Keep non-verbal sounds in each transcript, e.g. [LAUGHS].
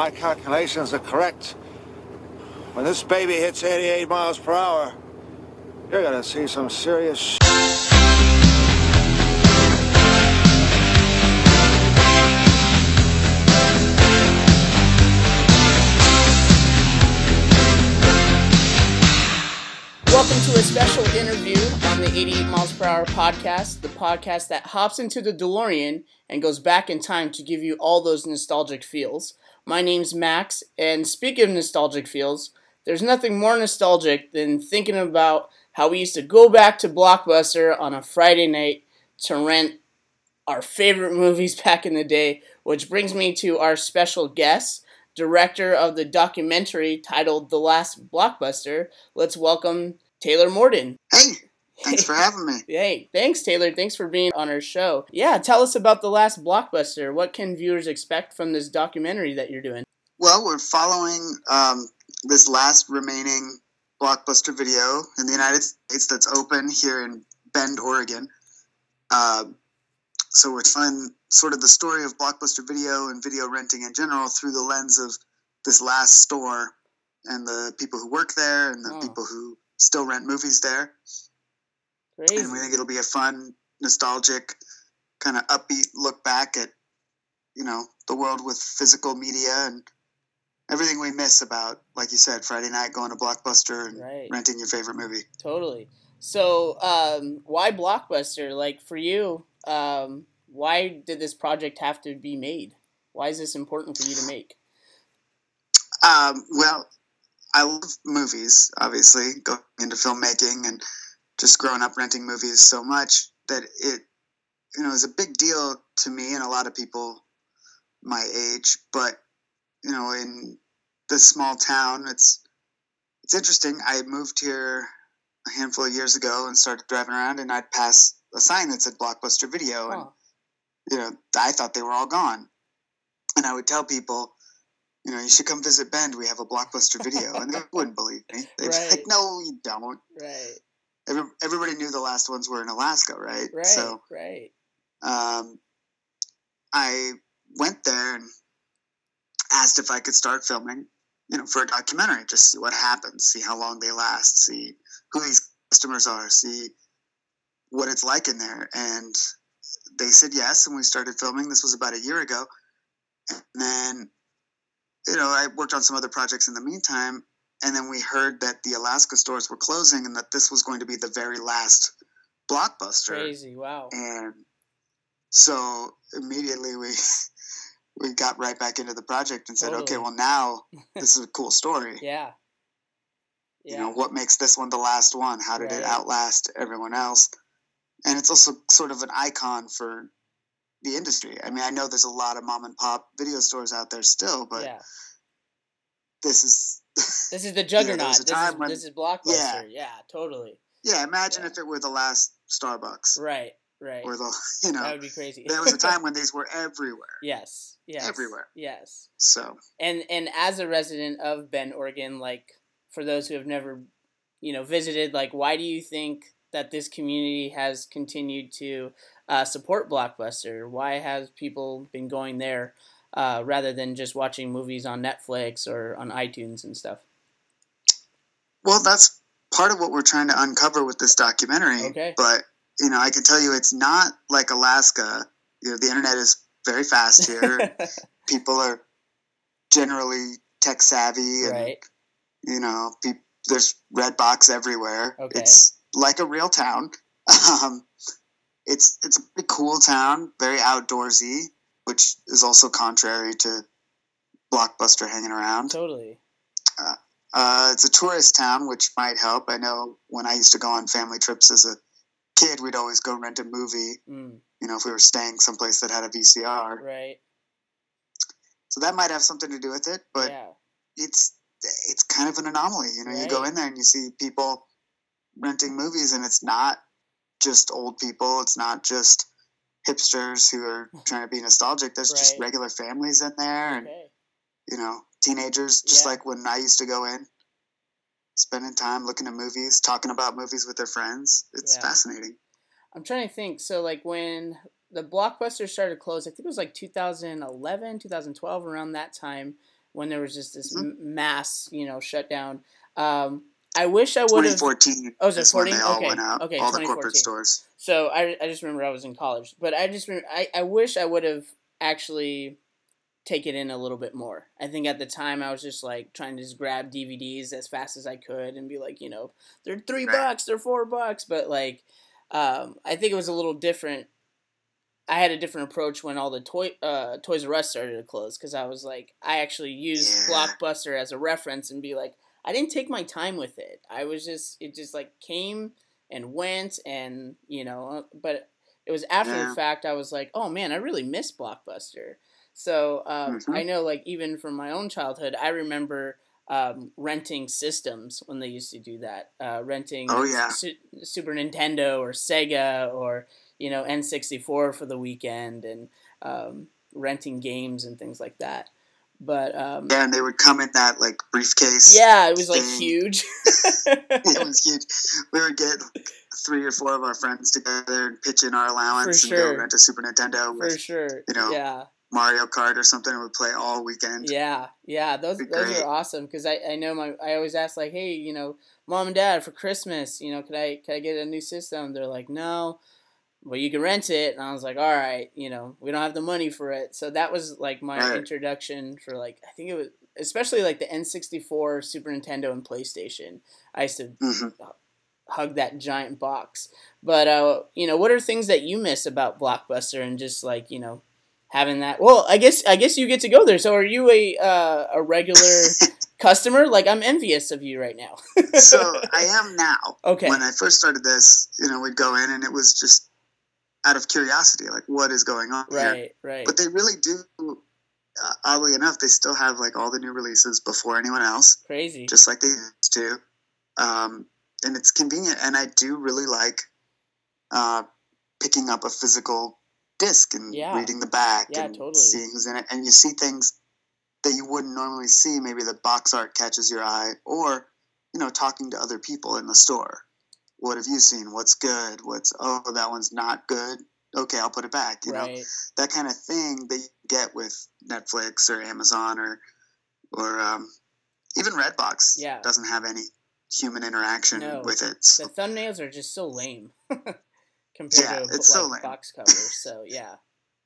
my calculations are correct, when this baby hits 88 miles per hour, you're gonna see some serious sh- Welcome to a special interview on the 88 Miles Per Hour podcast, the podcast that hops into the DeLorean and goes back in time to give you all those nostalgic feels. My name's Max, and speaking of nostalgic feels, there's nothing more nostalgic than thinking about how we used to go back to Blockbuster on a Friday night to rent our favorite movies [LAUGHS] back in the day, which brings me to our special guest, director of the documentary titled The Last Blockbuster. Let's welcome Taylor Morden. Hey, thanks for having me. [LAUGHS] Hey, thanks, Taylor. Thanks for being on our show. Yeah, tell us about The Last Blockbuster. What can viewers expect from this documentary that you're doing? Well, we're following um, this last remaining blockbuster video in the United States that's open here in Bend, Oregon. Uh, so we're telling sort of the story of blockbuster video and video renting in general through the lens of this last store and the people who work there and the Oh. people who still rent movies there. Crazy. and we think it'll be a fun, nostalgic, kind of upbeat look back at you know the world with physical media and everything we miss about, like you said, Friday night going to Blockbuster and Right. renting your favorite movie. Totally. So, um, why Blockbuster? Like for you, um, why did this project have to be made? Why is this important for you to make? Um, well, I love movies, obviously, going into filmmaking and just growing up renting movies so much that it, you know, is a big deal to me and a lot of people my age. But you know, in this small town, it's it's interesting. I moved here a handful of years ago and started driving around, and I'd pass a sign that said Blockbuster Video, and you know, I thought they were all gone. And I would tell people, you know, you should come visit Bend. We have a blockbuster video. And they wouldn't believe me. They'd be like, no, you don't. Right. Every, everybody knew the last ones were in Alaska, right? Right. So right. um, I went there and asked if I could start filming, you know, for a documentary, just see what happens, see how long they last, see who these customers are, see what it's like in there. And they said yes, and we started filming. This was about a year ago. And then, you know, I worked on some other projects in the meantime. And then we heard that the Alaska stores were closing and that this was going to be the very last blockbuster Crazy. Wow. and so immediately we [LAUGHS] we got right back into the project and said, okay, well now [LAUGHS] this is a cool story. Yeah. You know, what makes this one the last one? How did it outlast everyone else? And it's also sort of an icon for the industry. I mean, I know there's a lot of mom and pop video stores out there still, but yeah. this is This is the [LAUGHS] juggernaut. a this, is, when- this is Blockbuster. Yeah. yeah, totally. yeah, imagine Yeah. if it were the last Starbucks Right. Right. or the [LAUGHS] you know that would be crazy. there was a time [LAUGHS] when these were everywhere. yes. Yes. Everywhere. Yes. So and and as a resident of Bend, Oregon, like for those who have never, you know, visited, like why do you think that this community has continued to uh, support Blockbuster? Why has people been going there uh, rather than just watching movies on Netflix or on iTunes and stuff? Well, that's part of what we're trying to uncover with this documentary. Okay. But you know, I can tell you, it's not like Alaska. You know, the internet is very fast here. [LAUGHS] People are generally tech savvy, and right. you know, peop there's Redbox everywhere. Okay. It's like a real town. [LAUGHS] Um, it's it's a cool town, very outdoorsy, which is also contrary to Blockbuster hanging around. Totally. Uh, it's a tourist town, which might help. I know when I used to go on family trips as a kid, we'd always go rent a movie. Mm, You know, if we were staying someplace that had a VCR, right. so that might have something to do with it. But yeah. it's it's kind of an anomaly. You know, you go in there and you see people renting movies, and it's not just old people. It's not just hipsters who are [LAUGHS] trying to be nostalgic. There's just regular families in there, and Okay. you know, teenagers, just Yeah. like when I used to go in, spending time looking at movies, talking about movies with their friends. It's Yeah. fascinating. I'm trying to think. So like when the blockbuster started to close, I think it was like 2011, 2012, around that time. when there was just this Mhm. mass, you know, shutdown. Um, I wish I would have. 2014 Oh, is it is 14? Okay, went out. okay, all the corporate stores. So I, I just remember I was in college, but I just remember, I, I wish I would have actually taken in a little bit more. I think at the time I was just like trying to just grab DVDs as fast as I could and be like, you know, they're three Right. bucks, they're four bucks, but like, um, I think it was a little different. I had a different approach when all the toy uh, Toys R Us started to close because I was like, I actually used Yeah. Blockbuster as a reference and be like, I didn't take my time with it. I was just it just like came and went and you know, uh, but it was after Yeah. the fact I was like, oh man, I really miss Blockbuster. So um, Mhm. I know like even from my own childhood, I remember. Um, renting systems when they used to do that, uh, renting Oh, yeah. Su- Super Nintendo or Sega or you know N64 for the weekend and um, renting games and things like that. But um, Yeah, and they would come in that like briefcase. yeah, it was like huge. [LAUGHS] it was huge. We would get like, three or four of our friends together and pitch in our allowance For and go rent a Super Nintendo for sure. you know, yeah, Mario Kart or something, and we'd play all weekend. yeah, yeah. Those those great. are awesome because I, I know my I always ask like, hey, you know, mom and dad for Christmas, you know, could I could I get a new system? They're like, no. Well, you can rent it, and I was like, all right, you know, we don't have the money for it. So that was like my Right. introduction for like I think it was especially like the N sixty four, Super Nintendo, and PlayStation. I used to hmm hug that giant box. But uh, you know, what are things that you miss about Blockbuster and just like you know having that? Well, I guess I guess you get to go there. So are you a uh, a regular [LAUGHS] customer? Like I'm envious of you right now. so [LAUGHS] I am now. Okay. When I first started this, you know, we'd go in and it was just out of curiosity, like what is going on here. right, right. But they really do. Uh, oddly enough, they still have like all the new releases before anyone else, Crazy. just like they used to. Um, and it's convenient, and I do really like uh, picking up a physical disc and Yeah. reading the back Yeah, and totally. seeing who's in it, and you see things that you wouldn't normally see. Maybe the box art catches your eye, or you know, talking to other people in the store. What have you seen? What's good? What's oh that one's not good. Okay, I'll put it back. You know, that kind of thing that you get with Netflix or Amazon or or um, even Redbox. Yeah. doesn't have any human interaction No. with it. The thumbnails are just so lame [LAUGHS] compared Yeah, to a, it's so lame. box covers. So yeah.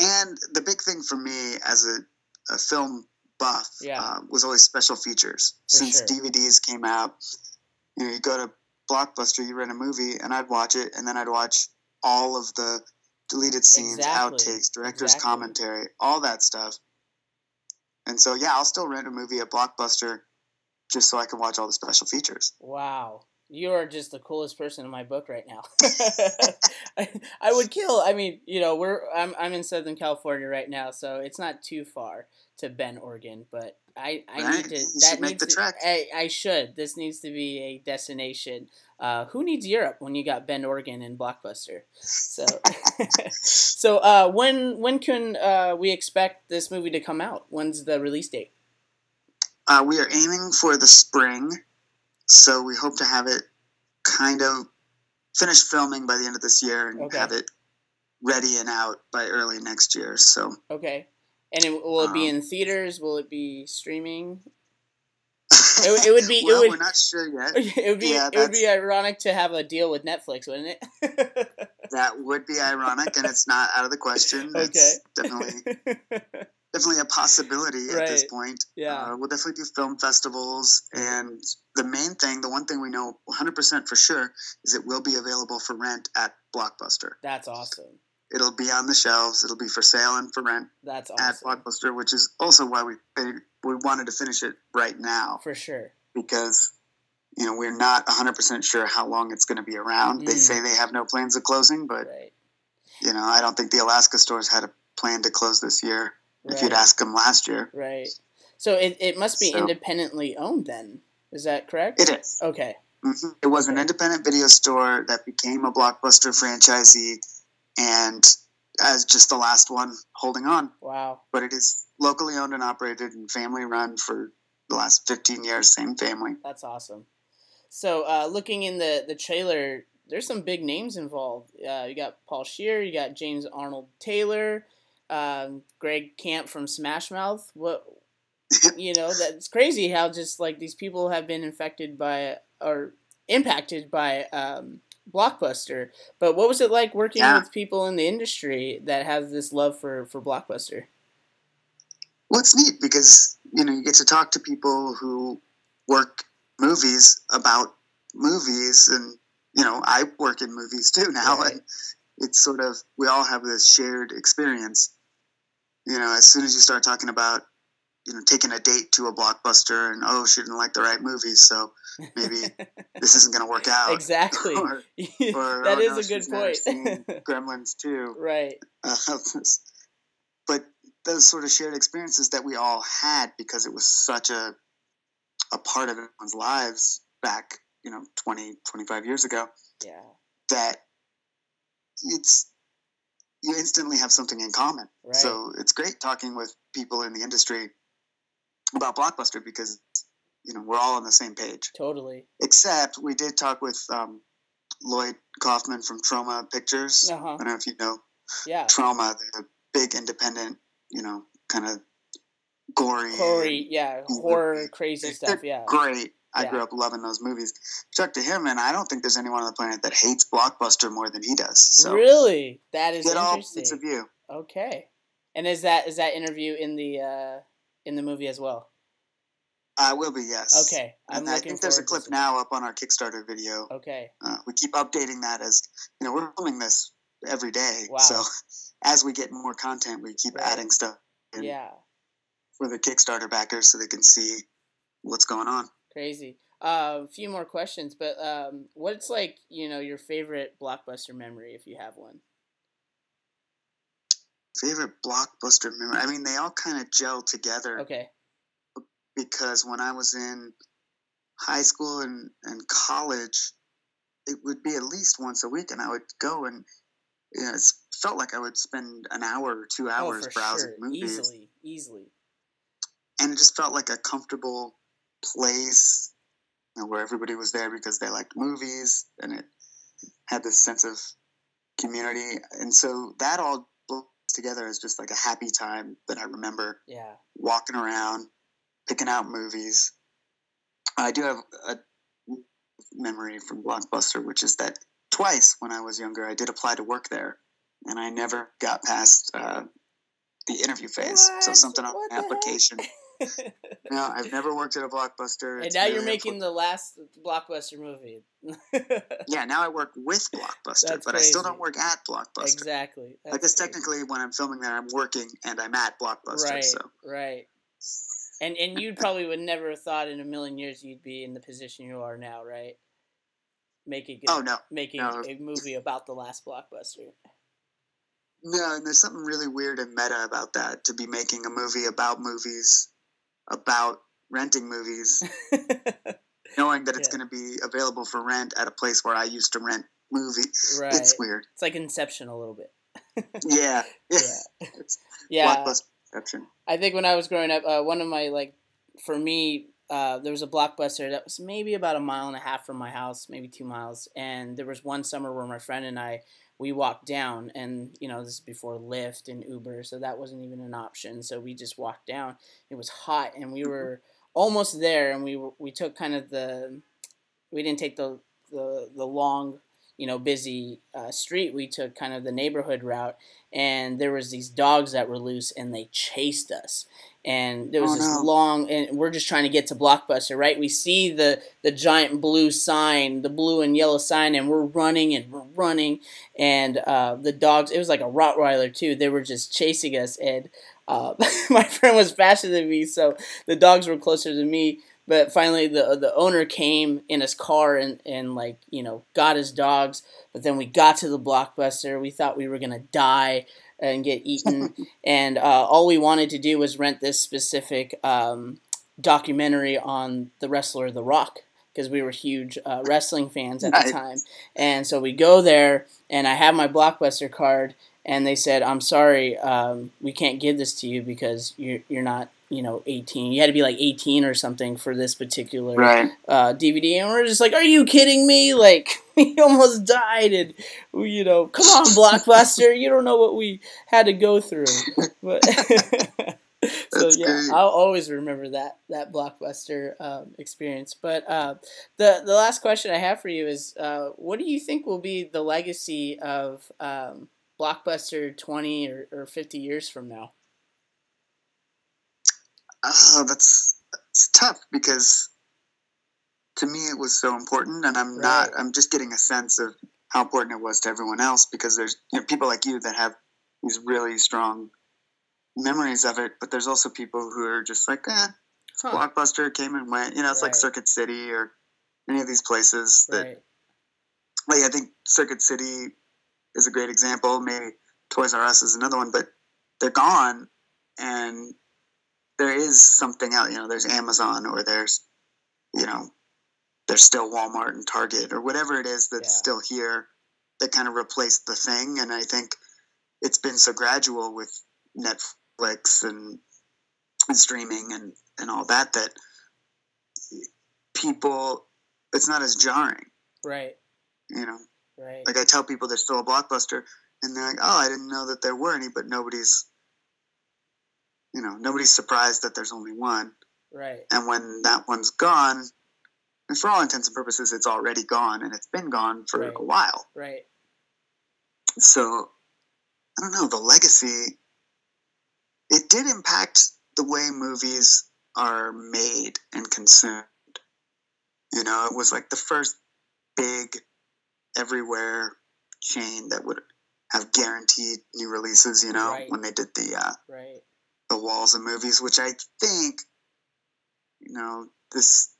and the big thing for me as a, a film buff Yeah. uh, was always special features. For Since sure. DVDs came out, you know, you go to Blockbuster, you rent a movie, and I'd watch it, and then I'd watch all of the deleted scenes, Exactly. outtakes, director's Exactly. commentary, all that stuff. And so, yeah, I'll still rent a movie at Blockbuster just so I can watch all the special features. Wow. You are just the coolest person in my book right now. [LAUGHS] [LAUGHS] I, I would kill. I mean, you know, we're I'm I'm in Southern California right now, so it's not too far to Bend, Oregon, but I, I Right. need to You that should make needs the to, trek. I, I should. This needs to be a destination. Uh, who needs Europe when you got Bend, Oregon and Blockbuster? So [LAUGHS] So uh, when when can uh, we expect this movie to come out? When's the release date? Uh, we are aiming for the spring, so we hope to have it kind of finished filming by the end of this year and Okay. have it ready and out by early next year. So Okay. And it, will it be Um, in theaters? Will it be streaming? It, it would [LAUGHS] be. well, it we're not sure yet. [LAUGHS] It would be. Yeah, it would be ironic to have a deal with Netflix, wouldn't it? That would be ironic, and it's not out of the question. [LAUGHS] It's definitely definitely a possibility at this point. Yeah. Uh, we'll definitely do film festivals, and the main thing, the one thing we know 100% for sure, is it will be available for rent at Blockbuster. That's awesome. It'll be on the shelves. It'll be for sale and for rent That's at. Blockbuster, which is also why we we wanted to finish it right now For sure. because you know we're not 100% sure how long it's going to be around. They Mm. say they have no plans of closing, but Right. you know I don't think the Alaska stores had a plan to close this year. If you'd Right. asked them last year, Right. So it, it must be So- independently owned then. Is that correct? it is. Okay. Mhm. It was an independent video store that became a Blockbuster franchisee, and as just the last one holding on. Wow. But it is locally owned and operated and family run for the last 15 years. Same family. That's awesome. So, uh, looking in the the trailer, there's some big names involved. Uh, you got Paul Scheer, you got James Arnold Taylor, um, Greg Camp from Smash Mouth. What [LAUGHS] you know, that's crazy how just like these people have been infected by or impacted by um, Blockbuster. But what was it like working Yeah. with people in the industry that have this love for for Blockbuster? Well, it's neat because you know you get to talk to people who work movies about movies, and you know I work in movies too [LAUGHS] now, Right. and it's sort of we all have this shared experience. You know, as soon as you start talking about you know taking a date to a blockbuster, and oh, she didn't like the right movies, so maybe [LAUGHS] this isn't going to work out. exactly. [LAUGHS] Or, [LAUGHS] or, that "Oh, is no, a good she's never seen point. Gremlins too. right. Uh, but those sort of shared experiences that we all had because it was such a a part of everyone's lives back you know 20 25 years ago Yeah. that it's you instantly have something in common Right. so it's great talking with people in the industry about blockbuster because you know we're all on the same page totally. except we did talk with um, lloyd kaufman from Troma pictures Uh huh. i don't know if you know Yeah. Troma, the big independent, you know, kind of gory, Horror, yeah, horror, crazy stuff. Yeah. great. I Yeah. grew up loving those movies. Talk to him, and I don't think there's anyone on the planet that hates Blockbuster more than he does. So really, that is get all points of view. Okay. And is that is that interview in the uh in the movie as well? I will be yes. Okay. I'm And I think there's a clip now up on our Kickstarter video. Okay. Uh, we keep updating that as you know we're filming this every day. Wow. So [LAUGHS] as we get more content, we keep Right. adding stuff in Yeah. for the Kickstarter backers so they can see what's going on. Crazy. Uh, a few more questions, but um, what's like you know your favorite blockbuster memory if you have one? Favorite blockbuster memory? I mean, they all kind of gel together. Okay. because when I was in high school and, and college, it would be at least once a week, and I would go and you know, it felt like I would spend an hour or two hours oh, browsing sure. movies, Easily, easily. and it just felt like a comfortable place you know, where everybody was there because they liked movies, and it had this sense of community, and so that all together as just like a happy time that I remember Yeah. walking around, picking out movies. I do have a memory from Blockbuster, which is that twice when I was younger, I did apply to work there, and I never got past uh, the interview phase. So something on What application. [LAUGHS] no, [LAUGHS] I've never worked at a Blockbuster. and now really you're making the last blockbuster movie. [LAUGHS] Yeah, now I work with Blockbuster, That's but I still don't work at Blockbuster. exactly. I guess crazy. technically, when I'm filming there, I'm working and I'm at Blockbuster. Right. So Right. And and you [LAUGHS] probably would never have thought in a million years you'd be in the position you are now, right? Making a, oh no, making no. a movie about the last blockbuster. No, and there's something really weird and meta about that to be making a movie about movies, about renting movies, [LAUGHS] knowing that it's Yeah. going to be available for rent at a place where I used to rent movies. right. It's weird. It's like Inception a little bit. [LAUGHS] Yeah. Yeah. [LAUGHS] Yeah. It's Yeah. Blockbuster exception. I think when I was growing up, uh, one of my like, for me, uh, there was a blockbuster that was maybe about a mile and a half from my house, maybe two miles, and there was one summer where my friend and I we walked down, and you know this is before Lyft and Uber, so that wasn't even an option. So we just walked down. It was hot, and we were [LAUGHS] almost there, and we were, we took kind of the we didn't take the the the long you know busy uh, street. We took kind of the neighborhood route, and there was these dogs that were loose, and they chased us and there was Oh, this no. long and we're just trying to get to blockbuster right we see the the giant blue sign the blue and yellow sign and we're running and we're running and uh, the dogs it was like a rottweiler too they were just chasing us and uh, [LAUGHS] my friend was faster than me so the dogs were closer to me but finally the the owner came in his car and, and like you know got his dogs. But then we got to the blockbuster. We thought we were gonna die and get eaten. [LAUGHS] And uh, all we wanted to do was rent this specific um, documentary on the wrestler The Rock because we were huge uh, wrestling fans at the time. And so we go there, and I have my blockbuster card, and they said, "I'm sorry, um, we can't give this to you because you're you're not." You know, 18. You had to be like 18 or something for this particular Right. uh, DVD, and we're just like, "Are you kidding me?" Like [LAUGHS] we almost died, and you know, come on, Blockbuster, you don't know what we had to go through. But [LAUGHS] so yeah, great. I'll always remember that that blockbuster um, experience. But uh, the the last question I have for you is, uh, what do you think will be the legacy of um, blockbuster twenty or, or fifty years from now? Oh, that's, that's tough because to me it was so important, and I'm right. not. I'm just getting a sense of how important it was to everyone else because there's you know, people like you that have these really strong memories of it, but there's also people who are just like, eh, huh. Blockbuster came and went. You know, it's right. like Circuit City or any of these places that. Right. Like I think Circuit City is a great example. Maybe Toys R Us is another one, but they're gone, and there is something out. You know, there's Amazon or there's, you know, there's still Walmart and Target or whatever it is that's yeah. still here that kind of replaced the thing. And I think it's been so gradual with Netflix and, and streaming and, and all that that people it's not as jarring. Right. You know. Right. Like I tell people there's still a blockbuster and they're like, Oh, I didn't know that there were any, but nobody's you know, nobody's surprised that there's only one. Right. And when that one's gone, and for all intents and purposes, it's already gone and it's been gone for right. a while. Right. So I don't know, the legacy it did impact the way movies are made and consumed. You know, it was like the first big everywhere chain that would have guaranteed new releases, you know, right. when they did the uh, right. the walls of movies, which I think, you know, this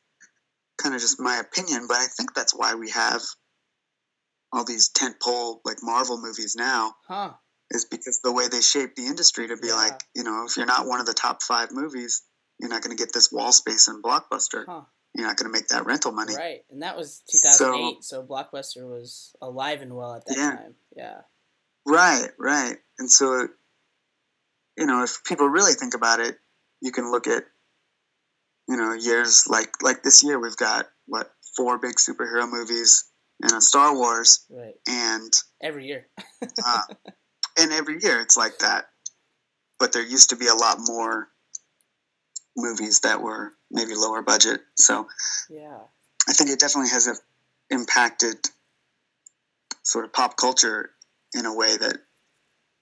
kind of just my opinion, but I think that's why we have all these tentpole like Marvel movies now. Huh is because the way they shape the industry to be yeah. like, you know, if you're not one of the top five movies, you're not going to get this wall space in Blockbuster. Huh. You're not going to make that rental money. Right. And that was 2008, so, so Blockbuster was alive and well at that yeah. time. Yeah. Right, right. And so, you know, if people really think about it, you can look at, you know, years like like this year we've got what four big superhero movies and a Star Wars, right? And every year, [LAUGHS] uh, and every year it's like that. But there used to be a lot more movies that were maybe lower budget. So yeah, I think it definitely has impacted sort of pop culture in a way that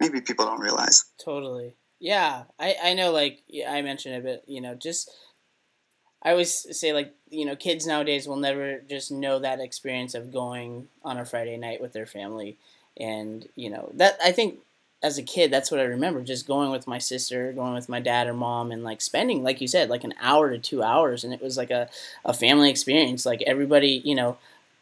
maybe people don't realize. Totally. Yeah, I I know. Like I mentioned a bit, you know, just I always say like you know kids nowadays will never just know that experience of going on a Friday night with their family and you know that I think as a kid that's what I remember just going with my sister going with my dad or mom and like spending like you said like an hour to two hours and it was like a, a family experience like everybody you know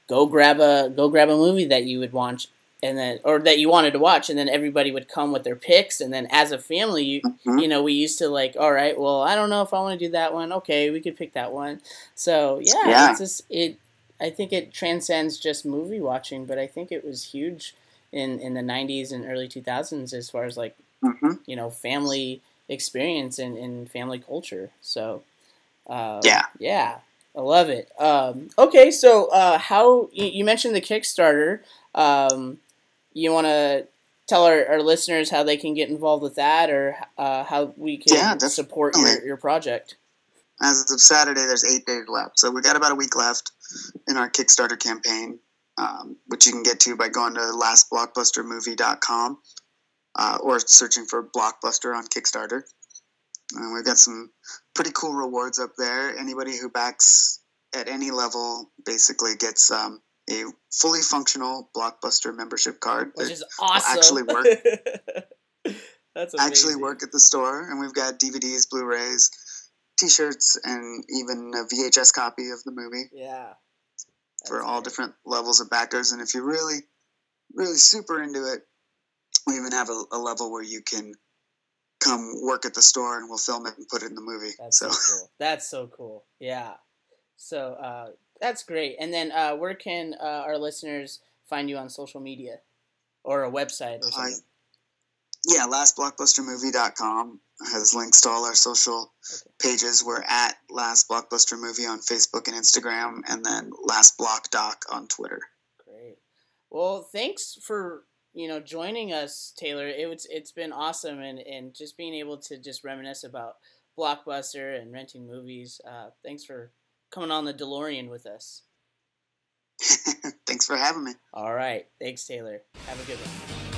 go grab a go grab a movie that you would watch and then or that you wanted to watch and then everybody would come with their picks and then as a family you mm-hmm. you know we used to like all right well i don't know if i want to do that one okay we could pick that one so yeah, yeah. it's just it i think it transcends just movie watching but i think it was huge in in the 90s and early 2000s as far as like mm-hmm. you know family experience and, and family culture. So uh, yeah. yeah i love it. Um, okay so uh, how you, mentioned the kickstarter. Um, you want to tell our, our listeners how they can get involved with that or uh, how we can yeah, support your, your project? As of saturday there's eight days left. So we've got about a week left in our kickstarter campaign um, which you can get to by going to lastblockbustermovie.com uh, or searching for Blockbuster on Kickstarter. And we've got some pretty cool rewards up there. Anybody who backs at any level basically gets um, a fully functional Blockbuster membership card. Which is awesome. Actually work. [LAUGHS] That's amazing. actually work at the store, and we've got DVDs, Blu-rays, T-shirts, and even a VHS copy of the movie. Yeah, for all different levels of backers. And if you're really, really super into it, we even have a, a, level where you can come work at the store and we'll film it and put it in the movie. That's so, so [LAUGHS] cool. That's so cool. Yeah. So uh, that's great. And then uh, where can uh, our listeners find you on social media or a website or something? yeah, lastblockbustermovie.com has links to all our social pages. We're at Last Blockbuster Movie on Facebook and Instagram, and then Last Block Doc on Twitter. Great. Well, thanks for you know joining us, Taylor. It was it's been awesome, and and just being able to just reminisce about Blockbuster and renting movies. Uh, thanks for coming on the DeLorean with us. [LAUGHS] Thanks for having me. All right. Thanks, Taylor. Have a good one.